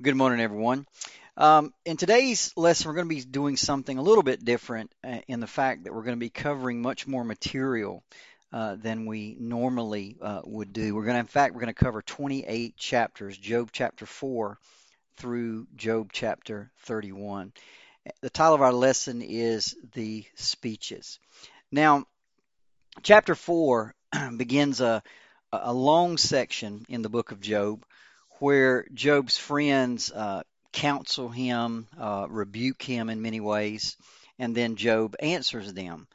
Good morning, everyone. Um, in today's lesson, we're going to be doing something a little bit different uh, in the fact that we're going to be covering much more material uh, than we normally uh, would do. We're going to, in fact, we're going to cover 28 chapters, Job chapter 4 through Job chapter 31. The title of our lesson is The Speeches. Now, chapter 4 begins a, a long section in the book of Job where Job's friends uh, counsel him, uh, rebuke him in many ways, and then Job answers them.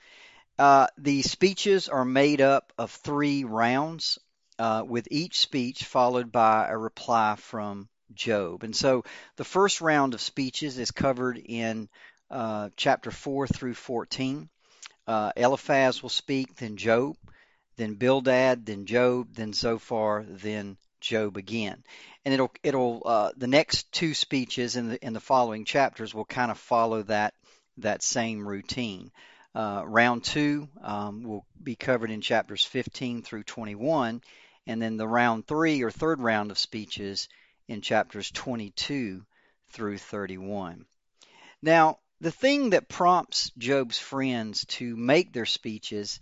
Uh, the speeches are made up of three rounds, uh, with each speech followed by a reply from Job. And so the first round of speeches is covered in uh, chapter 4 through 14. Uh, Eliphaz will speak, then Job, then Bildad, then Job, then Zophar, then Job again and it'll it'll uh, the next two speeches in the in the following chapters will kind of follow that that same routine. Uh, round two um, will be covered in chapters 15 through 21, and then the round three or third round of speeches in chapters 22 through 31. Now, the thing that prompts Job's friends to make their speeches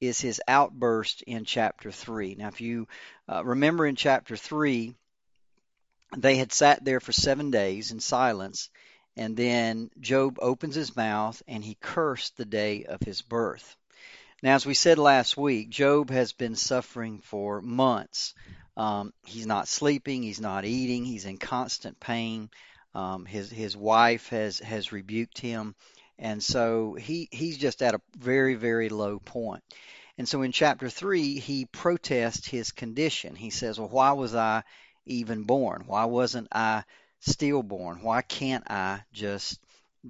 is his outburst in chapter 3. Now, if you uh, remember in chapter 3, they had sat there for seven days in silence, and then Job opens his mouth and he cursed the day of his birth. Now, as we said last week, Job has been suffering for months. Um, he's not sleeping, he's not eating, he's in constant pain. Um, his his wife has has rebuked him, and so he he's just at a very very low point. And so in chapter three, he protests his condition. He says, "Well, why was I even born? Why wasn't I stillborn? Why can't I just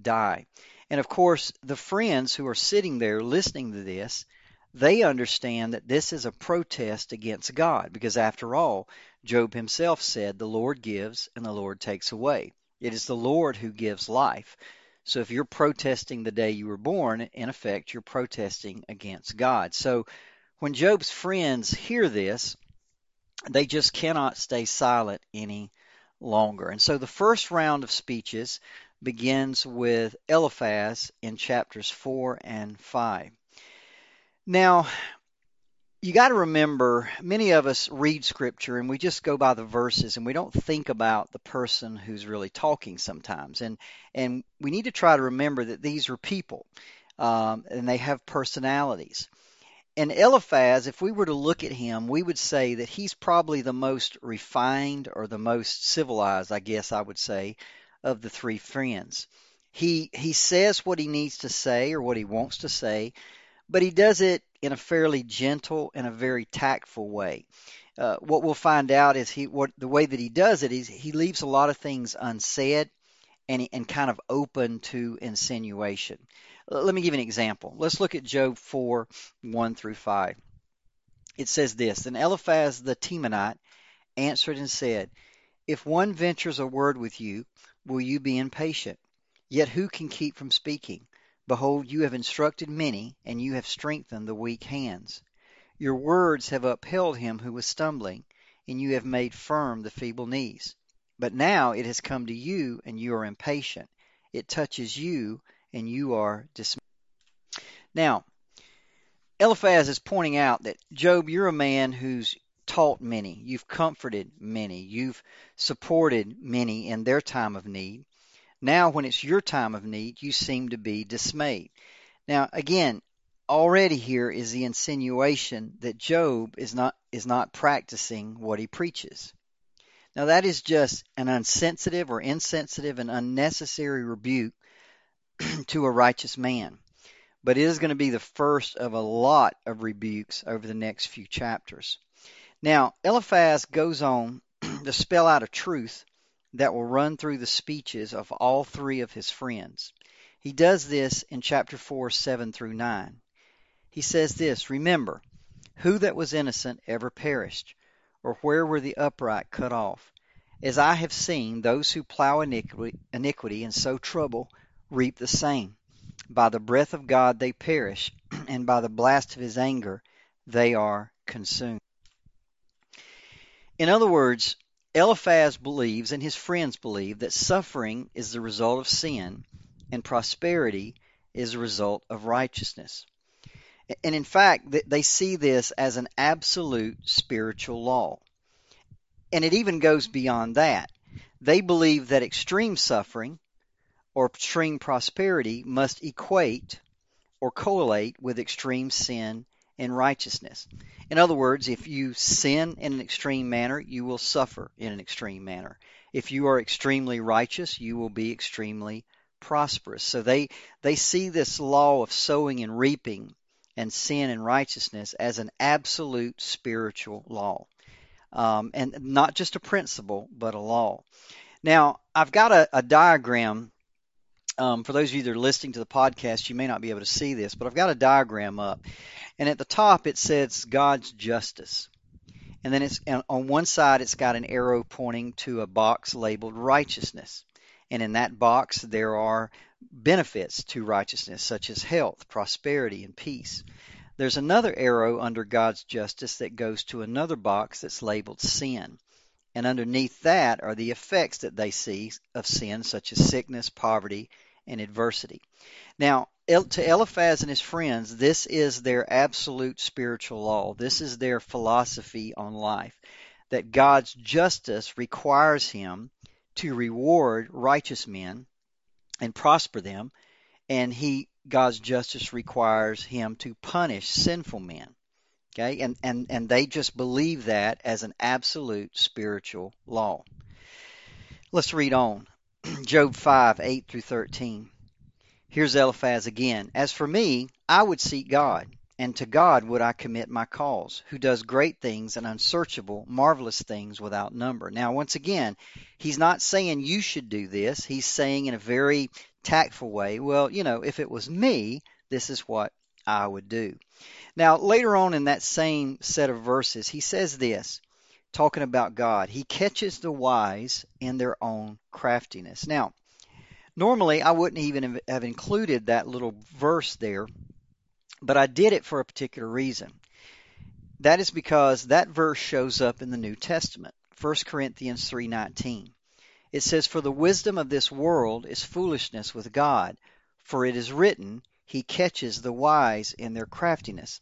die? And of course, the friends who are sitting there listening to this, they understand that this is a protest against God because, after all, Job himself said, The Lord gives and the Lord takes away. It is the Lord who gives life. So if you're protesting the day you were born, in effect, you're protesting against God. So when Job's friends hear this, they just cannot stay silent any longer. And so the first round of speeches begins with Eliphaz in chapters 4 and 5. Now, you got to remember, many of us read scripture and we just go by the verses and we don't think about the person who's really talking sometimes. And and we need to try to remember that these are people um, and they have personalities. And Eliphaz, if we were to look at him, we would say that he's probably the most refined or the most civilized, I guess I would say, of the three friends. He he says what he needs to say or what he wants to say, but he does it in a fairly gentle and a very tactful way. Uh, what we'll find out is he what the way that he does it is he leaves a lot of things unsaid and and kind of open to insinuation. Let me give an example. Let's look at Job 4 1 through 5. It says this Then Eliphaz the Temanite answered and said, If one ventures a word with you, will you be impatient? Yet who can keep from speaking? Behold, you have instructed many, and you have strengthened the weak hands. Your words have upheld him who was stumbling, and you have made firm the feeble knees. But now it has come to you, and you are impatient. It touches you, and you are dismayed. Now, Eliphaz is pointing out that Job, you're a man who's taught many, you've comforted many, you've supported many in their time of need. Now, when it's your time of need, you seem to be dismayed. Now, again, already here is the insinuation that Job is not is not practicing what he preaches. Now that is just an unsensitive or insensitive and unnecessary rebuke to a righteous man. But it is going to be the first of a lot of rebukes over the next few chapters. Now, Eliphaz goes on to spell out a truth that will run through the speeches of all three of his friends. He does this in chapter 4, 7 through 9. He says this Remember, who that was innocent ever perished, or where were the upright cut off? As I have seen, those who plow iniquity, iniquity and sow trouble reap the same. By the breath of God they perish, and by the blast of his anger they are consumed. In other words, Eliphaz believes, and his friends believe, that suffering is the result of sin and prosperity is a result of righteousness. And in fact, they see this as an absolute spiritual law. And it even goes beyond that. They believe that extreme suffering or extreme prosperity must equate or correlate with extreme sin and righteousness. In other words, if you sin in an extreme manner, you will suffer in an extreme manner. If you are extremely righteous, you will be extremely prosperous. So they they see this law of sowing and reaping and sin and righteousness as an absolute spiritual law, um, and not just a principle, but a law. Now I've got a, a diagram. Um, for those of you that are listening to the podcast, you may not be able to see this, but I've got a diagram up, and at the top it says God's justice. And then it's on one side it's got an arrow pointing to a box labeled righteousness. And in that box, there are benefits to righteousness, such as health, prosperity, and peace. There's another arrow under God's justice that goes to another box that's labeled sin. And underneath that are the effects that they see of sin, such as sickness, poverty, and adversity. Now, to Eliphaz and his friends, this is their absolute spiritual law. This is their philosophy on life. That God's justice requires him to reward righteous men and prosper them, and he God's justice requires him to punish sinful men. Okay? And and and they just believe that as an absolute spiritual law. Let's read on. Job 5, 8 through 13. Here's Eliphaz again. As for me, I would seek God and to God would I commit my cause, who does great things and unsearchable, marvelous things without number. Now, once again, he's not saying you should do this. He's saying in a very tactful way, well, you know, if it was me, this is what I would do. Now, later on in that same set of verses, he says this, talking about God. He catches the wise in their own craftiness. Now, normally I wouldn't even have included that little verse there but I did it for a particular reason. That is because that verse shows up in the New Testament, 1 Corinthians 3:19. It says for the wisdom of this world is foolishness with God, for it is written, he catches the wise in their craftiness.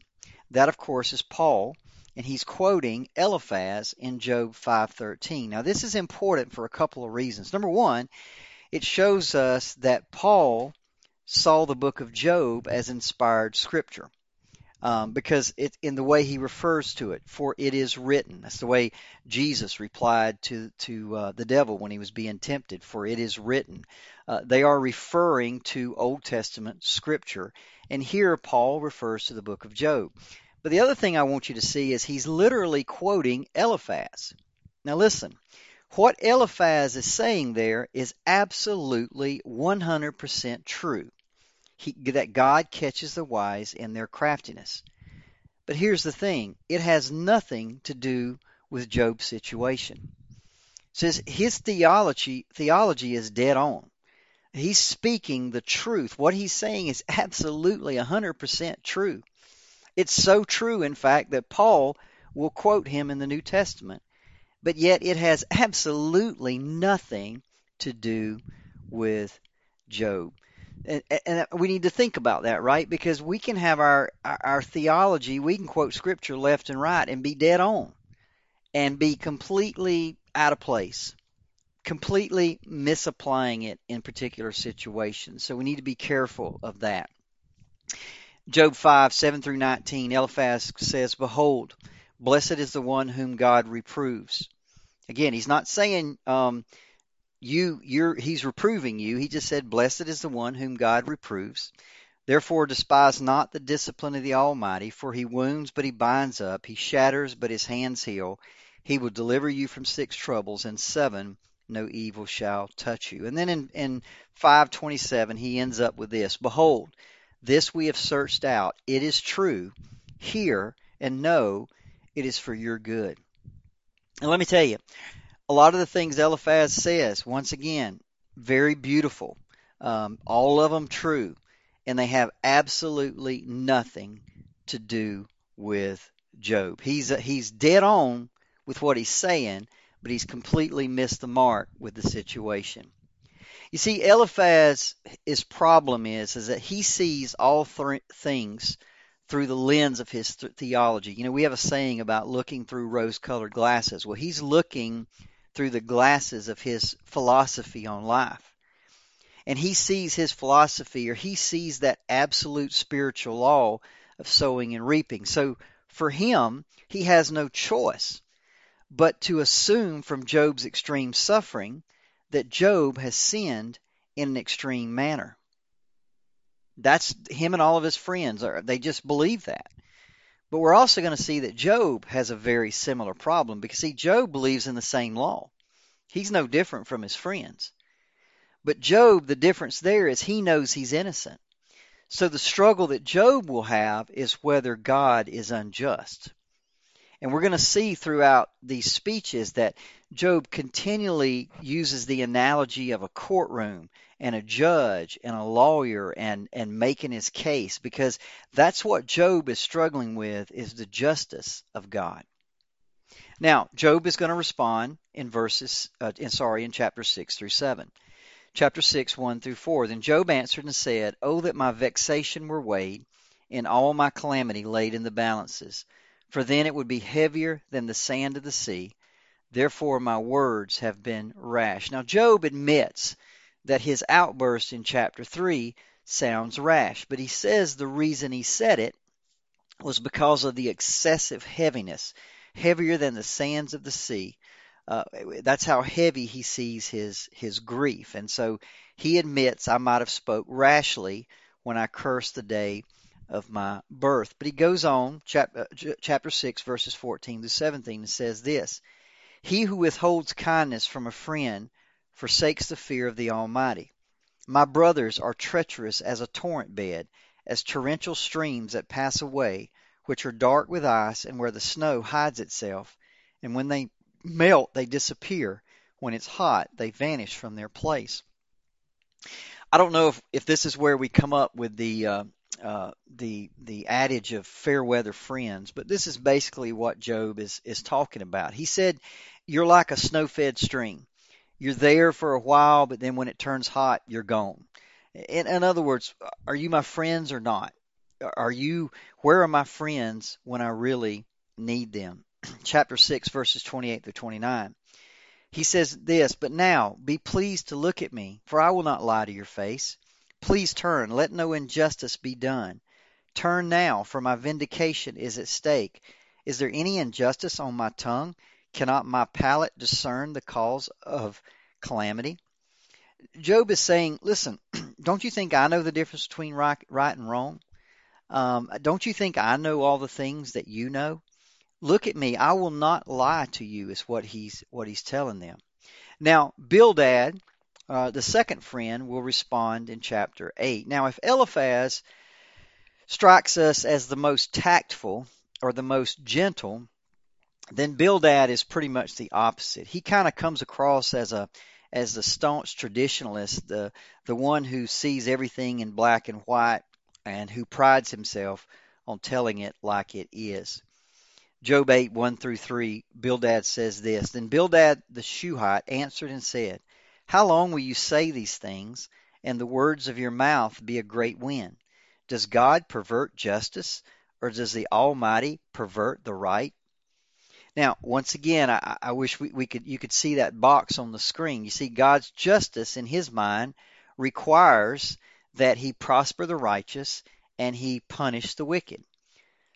That of course is Paul, and he's quoting Eliphaz in Job 5:13. Now this is important for a couple of reasons. Number 1, it shows us that Paul saw the book of Job as inspired scripture. Um, because it in the way he refers to it, for it is written. That's the way Jesus replied to to uh, the devil when he was being tempted. For it is written. Uh, they are referring to Old Testament scripture, and here Paul refers to the book of Job. But the other thing I want you to see is he's literally quoting Eliphaz. Now listen, what Eliphaz is saying there is absolutely 100% true. He, that God catches the wise in their craftiness. But here's the thing it has nothing to do with Job's situation. It says his theology theology is dead on. He's speaking the truth. What he's saying is absolutely 100% true. It's so true, in fact, that Paul will quote him in the New Testament but yet it has absolutely nothing to do with Job. And, and, we need to think about that, right? Because we can have our, our, our theology, we can quote scripture left and right and be dead on and be completely out of place, completely misapplying it in particular situations. So we need to be careful of that. Job 5, 7 through 19, Eliphaz says, Behold, blessed is the one whom God reproves. Again, he's not saying um, you you're he's reproving you. He just said, "Blessed is the one whom God reproves." Therefore, despise not the discipline of the Almighty, for he wounds, but he binds up; he shatters, but his hands heal. He will deliver you from six troubles, and seven no evil shall touch you. And then in, in 527, he ends up with this Behold, this we have searched out. It is true. Hear and know it is for your good. And let me tell you, a lot of the things Eliphaz says, once again, very beautiful, um, all of them true, and they have absolutely nothing to do with Job. He's uh, he's dead on with what he's saying, but he's completely missed the mark with the situation. You see, Eliphaz's problem is is that he sees all th- things through the lens of his th- theology. You know, we have a saying about looking through rose-colored glasses. Well, he's looking through the glasses of his philosophy on life. And he sees his philosophy or he sees that absolute spiritual law of sowing and reaping. So for him, he has no choice but to assume from Job's extreme suffering that Job has sinned in an extreme manner. That's him and all of his friends are they just believe that. But we're also going to see that Job has a very similar problem because see Job believes in the same law. He's no different from his friends. But Job, the difference there is he knows he's innocent. So the struggle that Job will have is whether God is unjust. And we're going to see throughout these speeches that Job continually uses the analogy of a courtroom and a judge and a lawyer and, and making his case because that's what Job is struggling with is the justice of God. Now, Job is going to respond in verses, uh, in, sorry, in chapter 6 through 7. Chapter 6, 1 through 4. Then Job answered and said, Oh, that my vexation were weighed, and all my calamity laid in the balances for then it would be heavier than the sand of the sea. Therefore my words have been rash. Now Job admits that his outburst in chapter 3 sounds rash, but he says the reason he said it was because of the excessive heaviness, heavier than the sands of the sea. Uh, that's how heavy he sees his his grief, and so he admits I might have spoke rashly when I cursed the day of my birth. But he goes on, chapter, uh, chapter 6, verses 14 to 17, and says this He who withholds kindness from a friend forsakes the fear of the Almighty. My brothers are treacherous as a torrent bed, as torrential streams that pass away, which are dark with ice, and where the snow hides itself. And when they melt, they disappear. When it's hot, they vanish from their place. I don't know if, if this is where we come up with the uh, uh, the the adage of fair weather friends, but this is basically what Job is is talking about. He said, "You're like a snow-fed stream. You're there for a while, but then when it turns hot, you're gone." In, in other words, are you my friends or not? Are you where are my friends when I really need them? Chapter six, verses twenty-eight through twenty-nine. He says this, but now be pleased to look at me, for I will not lie to your face. Please turn, let no injustice be done. Turn now, for my vindication is at stake. Is there any injustice on my tongue? Cannot my palate discern the cause of calamity? Job is saying, listen, don't you think I know the difference between right, right and wrong? Um, don't you think I know all the things that you know? Look at me. I will not lie to you, is what he's what he's telling them. Now, Bildad uh, the second friend will respond in chapter 8. Now, if Eliphaz strikes us as the most tactful or the most gentle, then Bildad is pretty much the opposite. He kind of comes across as a as the staunch traditionalist, the the one who sees everything in black and white and who prides himself on telling it like it is. Job 8, 1 through 3, Bildad says this Then Bildad the Shuhite answered and said, how long will you say these things, and the words of your mouth be a great wind? Does God pervert justice, or does the Almighty pervert the right? Now, once again, I, I wish we, we could you could see that box on the screen. You see, God's justice in His mind requires that He prosper the righteous and He punish the wicked.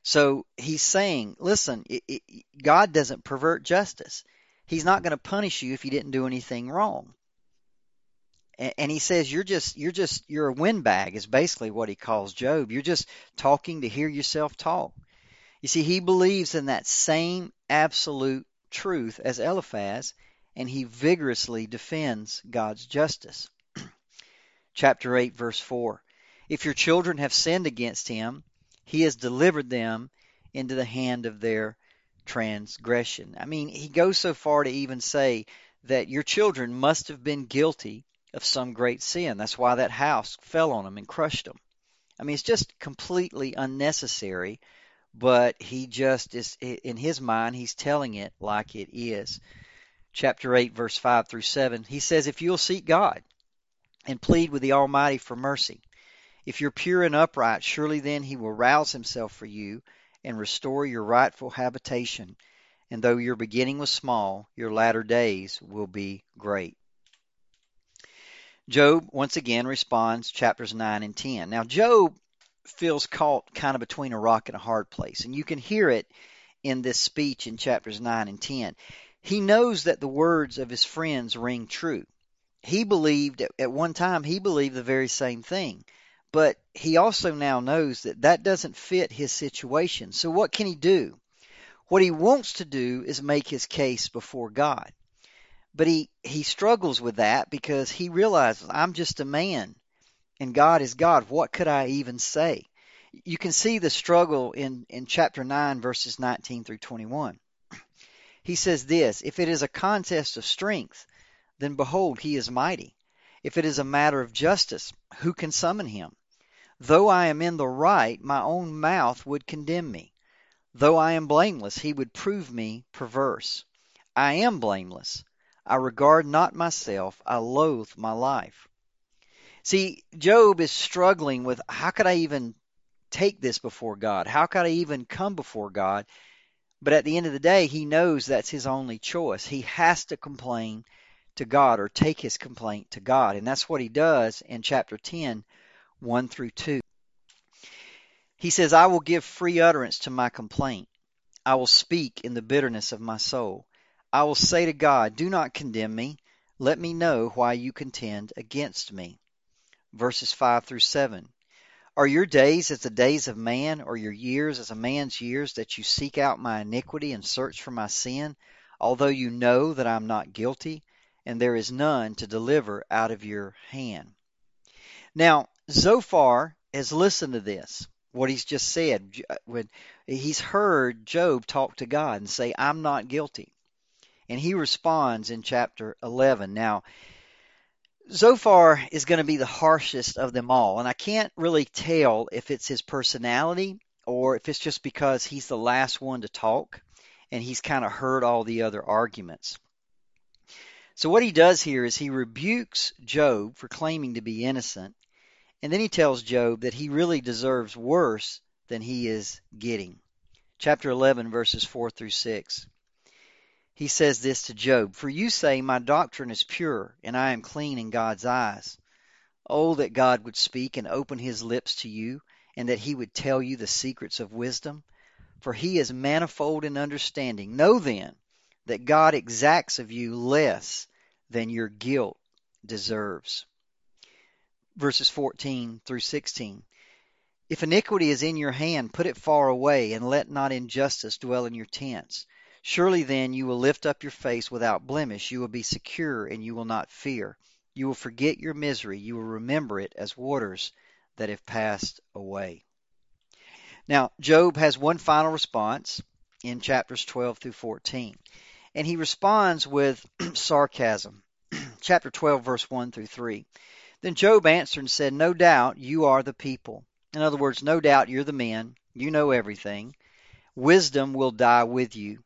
So He's saying, listen, it, it, God doesn't pervert justice. He's not going to punish you if you didn't do anything wrong and he says you're just you're just you're a windbag is basically what he calls Job. You're just talking to hear yourself talk. You see, he believes in that same absolute truth as Eliphaz, and he vigorously defends God's justice. Chapter 8, verse 4. If your children have sinned against him, he has delivered them into the hand of their transgression. I mean, he goes so far to even say that your children must have been guilty of some great sin. That's why that house fell on him and crushed him. I mean, it's just completely unnecessary, but he just is, in his mind, he's telling it like it is. chapter 8, verse 5 through 7, he says, If you'll seek God and plead with the Almighty for mercy, if you're pure and upright, surely then he will rouse himself for you and restore your rightful habitation. And though your beginning was small, your latter days will be great. Job once again responds, chapters 9 and 10. Now, Job feels caught kind of between a rock and a hard place, and you can hear it in this speech in chapters 9 and 10. He knows that the words of his friends ring true. He believed, at one time, he believed the very same thing. But he also now knows that that doesn't fit his situation. So what can he do? What he wants to do is make his case before God. But he, he struggles with that because he realizes I'm just a man and God is God. What could I even say? You can see the struggle in, in chapter 9, verses 19 through 21. He says this If it is a contest of strength, then behold, he is mighty. If it is a matter of justice, who can summon him? Though I am in the right, my own mouth would condemn me. Though I am blameless, he would prove me perverse. I am blameless. I regard not myself. I loathe my life. See, Job is struggling with how could I even take this before God? How could I even come before God? But at the end of the day, he knows that's his only choice. He has to complain to God or take his complaint to God. And that's what he does in chapter 10, 1 through 2. He says, I will give free utterance to my complaint. I will speak in the bitterness of my soul. I will say to God, Do not condemn me. Let me know why you contend against me. Verses 5 through 7. Are your days as the days of man, or your years as a man's years, that you seek out my iniquity and search for my sin, although you know that I am not guilty, and there is none to deliver out of your hand? Now, Zophar has listened to this, what he's just said. Uh, when he's heard Job talk to God and say, I'm not guilty. And he responds in chapter 11. Now, Zophar is going to be the harshest of them all. And I can't really tell if it's his personality or if it's just because he's the last one to talk and he's kind of heard all the other arguments. So, what he does here is he rebukes Job for claiming to be innocent. And then he tells Job that he really deserves worse than he is getting. Chapter 11, verses 4 through 6 he says this to Job For you say, My doctrine is pure, and I am clean in God's eyes. Oh, that God would speak and open his lips to you, and that he would tell you the secrets of wisdom. For he is manifold in understanding. Know then that God exacts of you less than your guilt deserves. Verses 14 through 16. If iniquity is in your hand, put it far away, and let not injustice dwell in your tents. Surely then you will lift up your face without blemish. You will be secure and you will not fear. You will forget your misery. You will remember it as waters that have passed away. Now, Job has one final response in chapters 12 through 14. And he responds with sarcasm. Chapter 12, verse 1 through 3. Then Job answered and said, No doubt you are the people. In other words, no doubt you're the men. You know everything. Wisdom will die with you.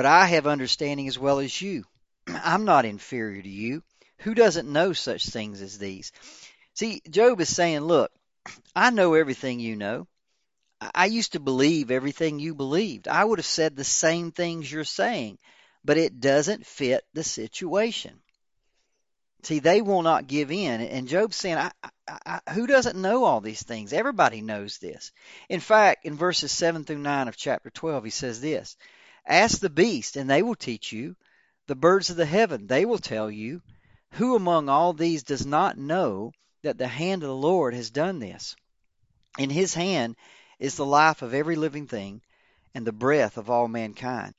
But I have understanding as well as you. I'm not inferior to you. Who doesn't know such things as these? See, Job is saying, Look, I know everything you know. I used to believe everything you believed. I would have said the same things you're saying, but it doesn't fit the situation. See, they will not give in. And Job's saying, I, I, I, who doesn't know all these things? Everybody knows this. In fact, in verses 7 through 9 of chapter 12, he says this Ask the beast, and they will teach you. The birds of the heaven, they will tell you. Who among all these does not know that the hand of the Lord has done this? In his hand is the life of every living thing and the breath of all mankind.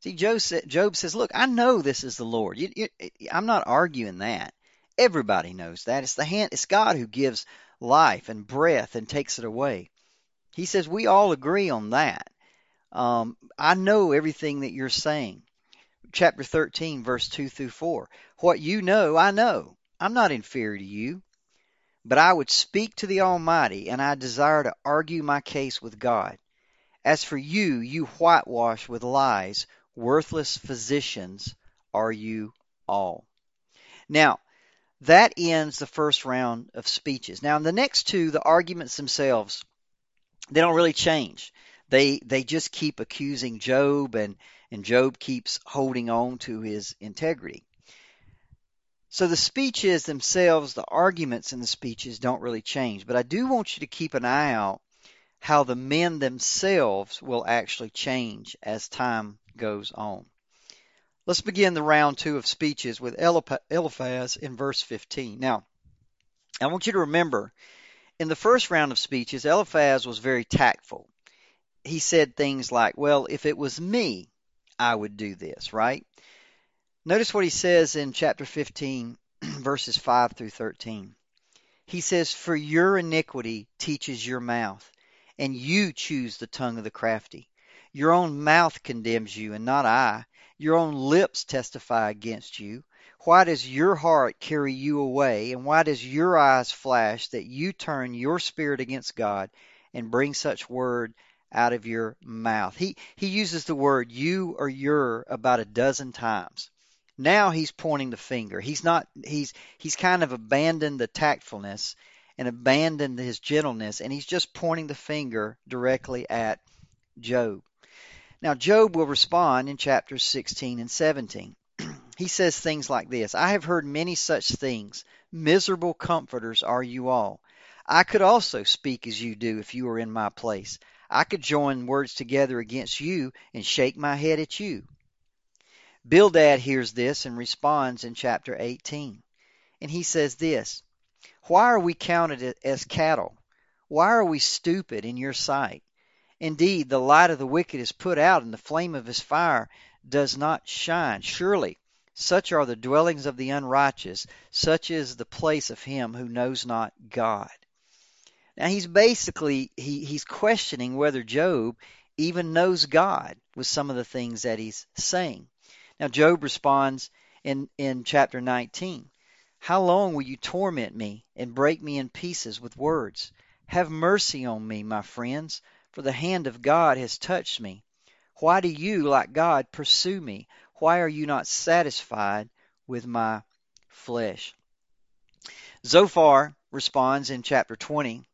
See, Job, Job says, Look, I know this is the Lord. You, you, I'm not arguing that. Everybody knows that. It's the hand, it's God who gives life and breath and takes it away. He says we all agree on that. Um, I know everything that you're saying. Chapter 13, verse 2 through 4. What you know, I know. I'm not inferior to you. But I would speak to the Almighty, and I desire to argue my case with God. As for you, you whitewash with lies, worthless physicians are you all. Now, that ends the first round of speeches. Now, in the next two, the arguments themselves, they don't really change. They they just keep accusing Job and and Job keeps holding on to his integrity. So the speeches themselves, the arguments in the speeches don't really change, but I do want you to keep an eye out how the men themselves will actually change as time goes on. Let's begin the round two of speeches with Eliphaz in verse 15. Now, I want you to remember in the first round of speeches, Eliphaz was very tactful. He said things like, Well, if it was me, I would do this, right? Notice what he says in chapter 15, verses 5 through 13. He says, For your iniquity teaches your mouth, and you choose the tongue of the crafty. Your own mouth condemns you, and not I. Your own lips testify against you. Why does your heart carry you away, and why does your eyes flash that you turn your spirit against God and bring such word out of your mouth? He he uses the word you or your about a dozen times. Now he's pointing the finger. He's not he's he's kind of abandoned the tactfulness and abandoned his gentleness and he's just pointing the finger directly at Job. Now, Job will respond in chapters 16 and 17. he says things like this I have heard many such things. Miserable comforters are you all. I could also speak as you do if you were in my place. I could join words together against you and shake my head at you. Bildad hears this and responds in chapter 18. And he says this Why are we counted as cattle? Why are we stupid in your sight? Indeed, the light of the wicked is put out, and the flame of his fire does not shine. Surely, such are the dwellings of the unrighteous, such is the place of him who knows not God. Now he's basically he, he's questioning whether Job even knows God with some of the things that he's saying. Now Job responds in, in chapter 19. How long will you torment me and break me in pieces with words? Have mercy on me, my friends, for the hand of God has touched me. Why do you, like God, pursue me? Why are you not satisfied with my flesh? Zophar responds in chapter 20.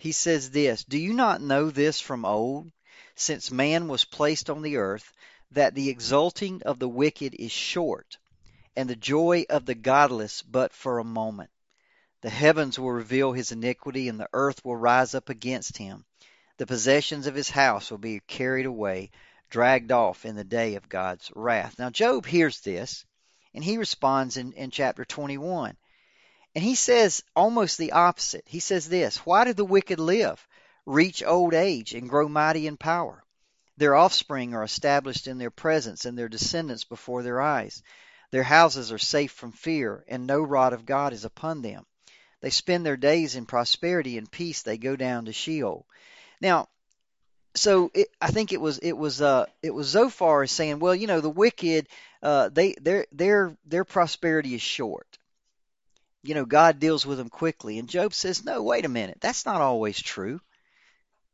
He says this Do you not know this from old, since man was placed on the earth, that the exulting of the wicked is short, and the joy of the godless but for a moment? The heavens will reveal his iniquity, and the earth will rise up against him. The possessions of his house will be carried away, dragged off in the day of God's wrath. Now, Job hears this, and he responds in, in chapter 21. And he says almost the opposite. He says this Why do the wicked live, reach old age, and grow mighty in power? Their offspring are established in their presence, and their descendants before their eyes. Their houses are safe from fear, and no rod of God is upon them. They spend their days in prosperity and peace. They go down to Sheol. Now, so it, I think it was it was uh it was Zophar saying, well, you know, the wicked, uh, they their their their prosperity is short. You know, God deals with them quickly, and Job says, no, wait a minute, that's not always true.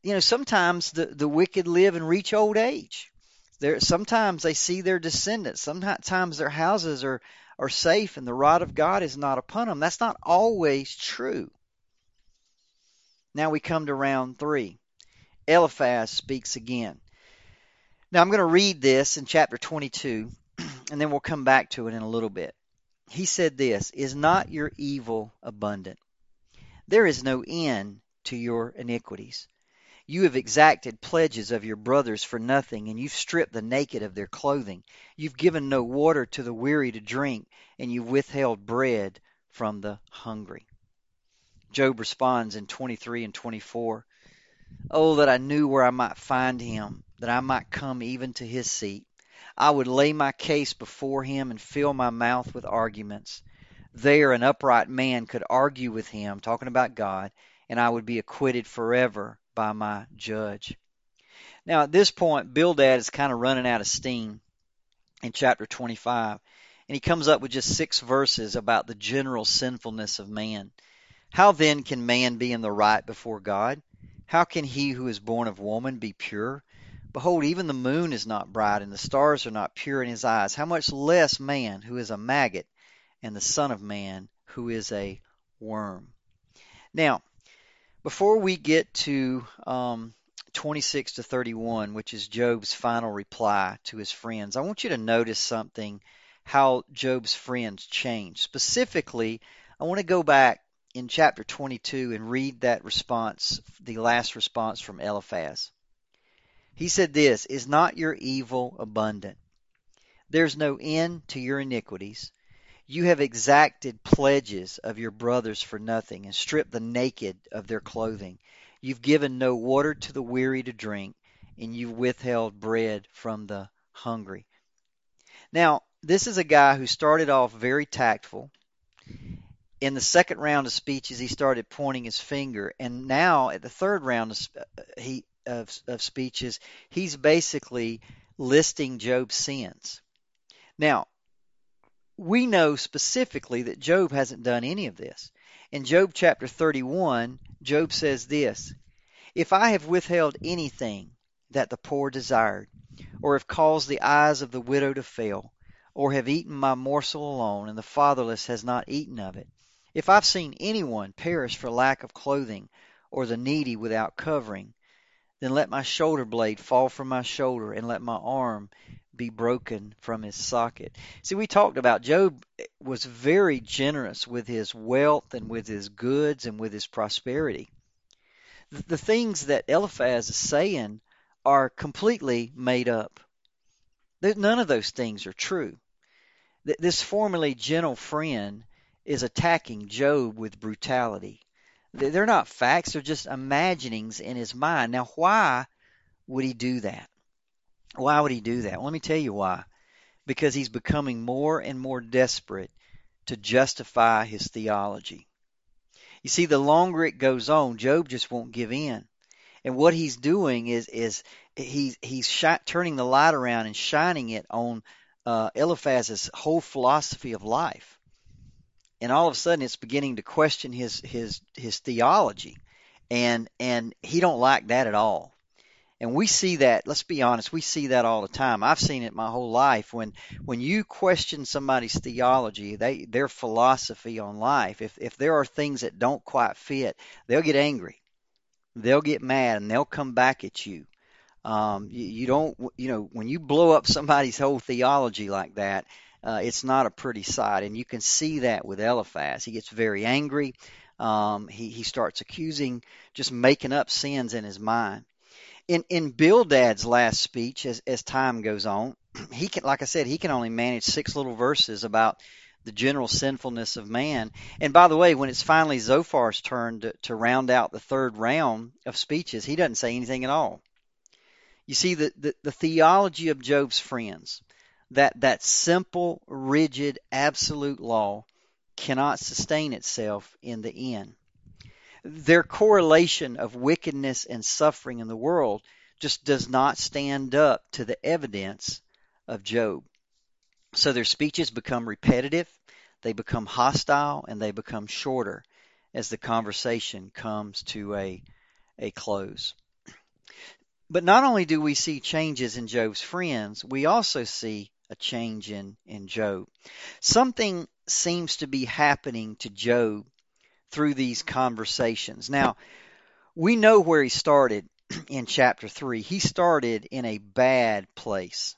You know, sometimes the the wicked live and reach old age. There, sometimes they see their descendants. Sometimes their houses are are safe, and the rod of God is not upon them. That's not always true. Now we come to round three. Eliphaz speaks again. Now I'm going to read this in chapter 22, and then we'll come back to it in a little bit. He said this Is not your evil abundant? There is no end to your iniquities. You have exacted pledges of your brothers for nothing, and you've stripped the naked of their clothing. You've given no water to the weary to drink, and you've withheld bread from the hungry. Job responds in 23 and 24 Oh, that I knew where I might find him, that I might come even to his seat. I would lay my case before him and fill my mouth with arguments. There, an upright man could argue with him, talking about God, and I would be acquitted forever by my judge. Now, at this point, Bildad is kind of running out of steam in chapter 25, and he comes up with just six verses about the general sinfulness of man. How then can man be in the right before God? How can he who is born of woman be pure? Behold, even the moon is not bright, and the stars are not pure in his eyes. How much less man, who is a maggot, and the Son of Man, who is a worm. Now, before we get to um, 26 to 31, which is Job's final reply to his friends, I want you to notice something how Job's friends change. Specifically, I want to go back in chapter 22 and read that response, the last response from Eliphaz. He said this, Is not your evil abundant? There's no end to your iniquities. You have exacted pledges of your brothers for nothing, and stripped the naked of their clothing. You've given no water to the weary to drink, and you've withheld bread from the hungry. Now, this is a guy who started off very tactful. In the second round of speeches, he started pointing his finger, and now at the third round uh, he, of, of speeches, he's basically listing Job's sins. Now, we know specifically that Job hasn't done any of this. In Job chapter 31, Job says this If I have withheld anything that the poor desired, or have caused the eyes of the widow to fail, or have eaten my morsel alone, and the fatherless has not eaten of it, if I've seen anyone perish for lack of clothing, or the needy without covering, then let my shoulder blade fall from my shoulder, and let my arm be broken from his socket. See, we talked about Job was very generous with his wealth and with his goods and with his prosperity. The, the things that Eliphaz is saying are completely made up. None of those things are true. This formerly gentle friend is attacking Job with brutality. They're not facts, they're just imaginings in his mind. Now, why would he do that? Why would he do that? Let me tell you why. Because he's becoming more and more desperate to justify his theology. You see, the longer it goes on, Job just won't give in. And what he's doing is is he's he's turning the light around and shining it on uh, Eliphaz's whole philosophy of life. And all of a sudden, it's beginning to question his his his theology, and and he don't like that at all. And we see that, let's be honest, we see that all the time. I've seen it my whole life when when you question somebody's theology, they their philosophy on life, if if there are things that don't quite fit, they'll get angry. They'll get mad and they'll come back at you. Um, you, you don't, you know, when you blow up somebody's whole theology like that, uh, it's not a pretty sight. And you can see that with Eliphaz. He gets very angry. Um, he, he starts accusing, just making up sins in his mind in in Bildad's last speech, as as time goes on, he can, like I said, he can only manage six little verses about the general sinfulness of man. And by the way, when it's finally Zophar's turn to, to round out the third round of speeches, he doesn't say anything at all. You see, the, the, the theology of Job's friends, that, that simple, rigid, absolute law, cannot sustain itself in the end their correlation of wickedness and suffering in the world just does not stand up to the evidence of Job. So their speeches become repetitive, they become hostile, and they become shorter as the conversation comes to a, a close. But not only do we see changes in Job's friends, we also see a change in, in Job. Something seems to be happening to Job through these conversations. Now, we know where he started in chapter 3. He started in a bad place.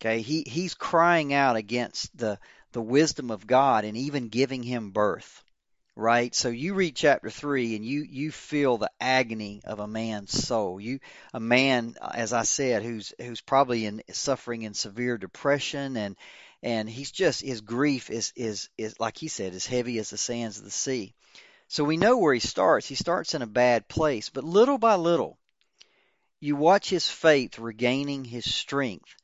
Okay? He he's crying out against the the wisdom of God and even giving him birth. Right? So you read chapter 3 and you you feel the agony of a man's soul. You a man as I said who's who's probably in suffering in severe depression and and he's just his grief is is is like he said as heavy as the sands of the sea. So we know where he starts. He starts in a bad place, but little by little, you watch his faith regaining his strength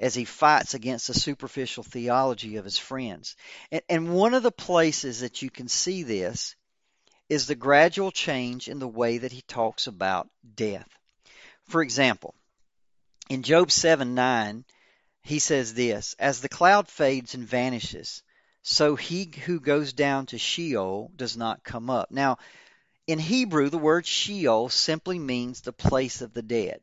as he fights against the superficial theology of his friends. And, and one of the places that you can see this is the gradual change in the way that he talks about death. For example, in Job 7 9, he says this As the cloud fades and vanishes, so he who goes down to Sheol does not come up. Now, in Hebrew, the word Sheol simply means the place of the dead.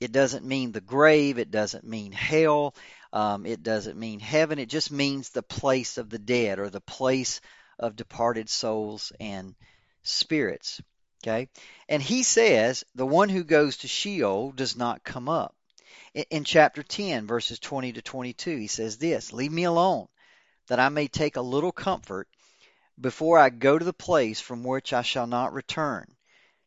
It doesn't mean the grave. It doesn't mean hell. Um, it doesn't mean heaven. It just means the place of the dead or the place of departed souls and spirits. Okay? And he says the one who goes to Sheol does not come up. In, in chapter 10, verses 20 to 22, he says this Leave me alone, that I may take a little comfort before I go to the place from which I shall not return,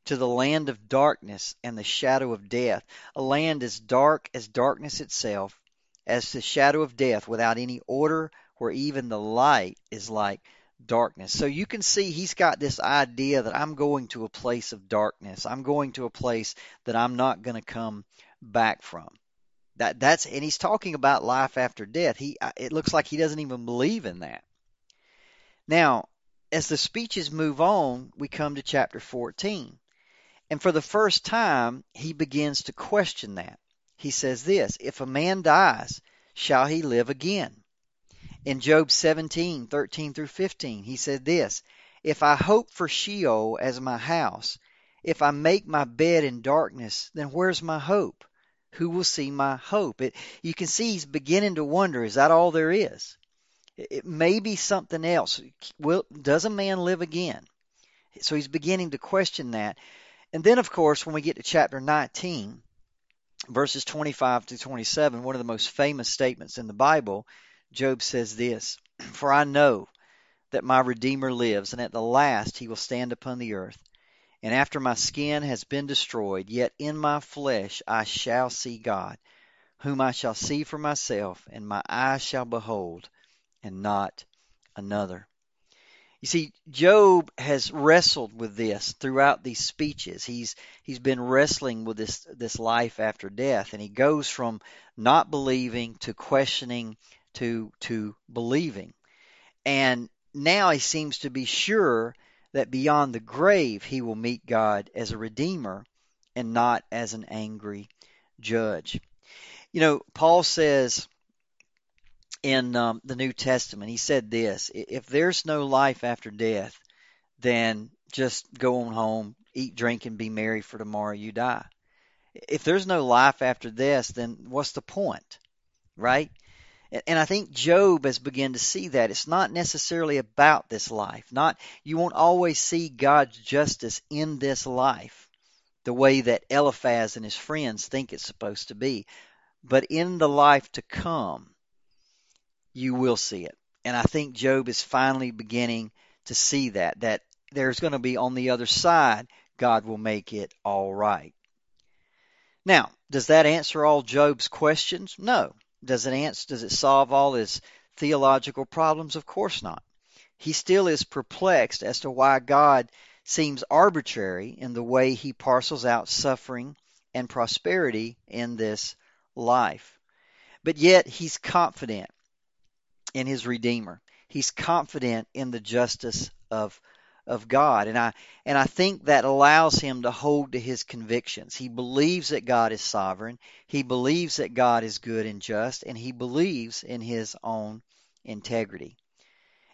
to the land of darkness and the shadow of death, a land as dark as darkness itself, as the shadow of death, without any order, where even the light is like darkness. So you can see he's got this idea that I'm going to a place of darkness. I'm going to a place that I'm not going to come back from. That that's and he's talking about life after death. He uh, it looks like he doesn't even believe in that. Now, as the speeches move on, we come to chapter 14. And for the first time, he begins to question that. He says this, if a man dies, shall he live again? In Job 17, 13 through 15, he said this If I hope for Sheol as my house, if I make my bed in darkness, then where's my hope? Who will see my hope? It, you can see he's beginning to wonder is that all there is? It, it may be something else. Will, does a man live again? So he's beginning to question that. And then, of course, when we get to chapter 19, verses 25 to 27, one of the most famous statements in the Bible, Job says this For I know that my Redeemer lives, and at the last he will stand upon the earth. And after my skin has been destroyed, yet in my flesh I shall see God, whom I shall see for myself, and my eyes shall behold, and not another. You see, Job has wrestled with this throughout these speeches. He's he's been wrestling with this this life after death, and he goes from not believing to questioning to to believing. And now he seems to be sure that beyond the grave he will meet God as a redeemer and not as an angry judge. You know, Paul says in um, the New Testament, he said this if there's no life after death, then just go on home, eat, drink, and be merry, for tomorrow you die. If there's no life after this, then what's the point? Right? And I think Job has begun to see that it's not necessarily about this life. Not you won't always see God's justice in this life the way that Eliphaz and his friends think it's supposed to be. But in the life to come, you will see it. And I think Job is finally beginning to see that that there's going to be on the other side God will make it all right. Now, does that answer all Job's questions? No. Does it answer does it solve all his theological problems? Of course not. He still is perplexed as to why God seems arbitrary in the way he parcels out suffering and prosperity in this life. But yet he's confident in his redeemer. He's confident in the justice of of God. And I and I think that allows him to hold to his convictions. He believes that God is sovereign. He believes that God is good and just, and he believes in his own integrity.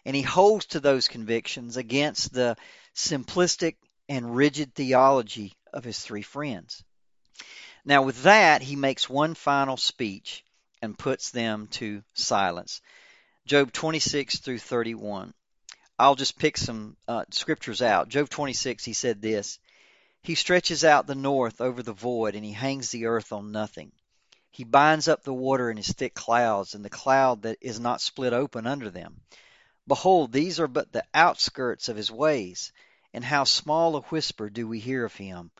And he holds to those convictions against the simplistic and rigid theology of his three friends. Now, with that, he makes one final speech and puts them to silence. Job 26 through 31. I'll just pick some uh, scriptures out. Job 26, he said this He stretches out the north over the void, and he hangs the earth on nothing. He binds up the water in his thick clouds, and the cloud that is not split open under them. Behold, these are but the outskirts of his ways, and how small a whisper do we hear of him.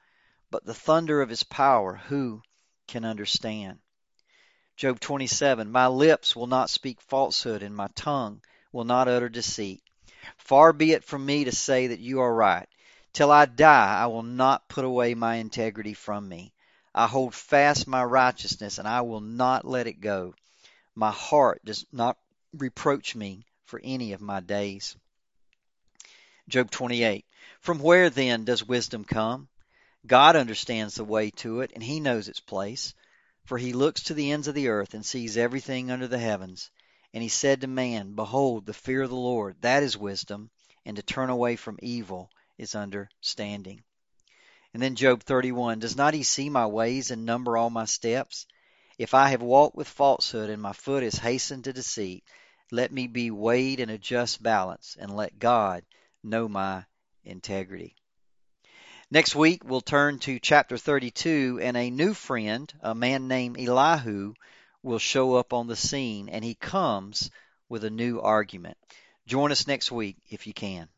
But the thunder of his power, who can understand? Job 27 My lips will not speak falsehood, and my tongue will not utter deceit. Far be it from me to say that you are right. Till I die, I will not put away my integrity from me. I hold fast my righteousness, and I will not let it go. My heart does not reproach me for any of my days. Job 28. From where then does wisdom come? God understands the way to it, and he knows its place. For he looks to the ends of the earth and sees everything under the heavens. And he said to man, Behold, the fear of the Lord, that is wisdom, and to turn away from evil is understanding. And then Job 31 Does not he see my ways and number all my steps? If I have walked with falsehood and my foot is hastened to deceit, let me be weighed in a just balance and let God know my integrity. Next week, we'll turn to chapter 32, and a new friend, a man named Elihu, will show up on the scene, and he comes with a new argument. Join us next week if you can.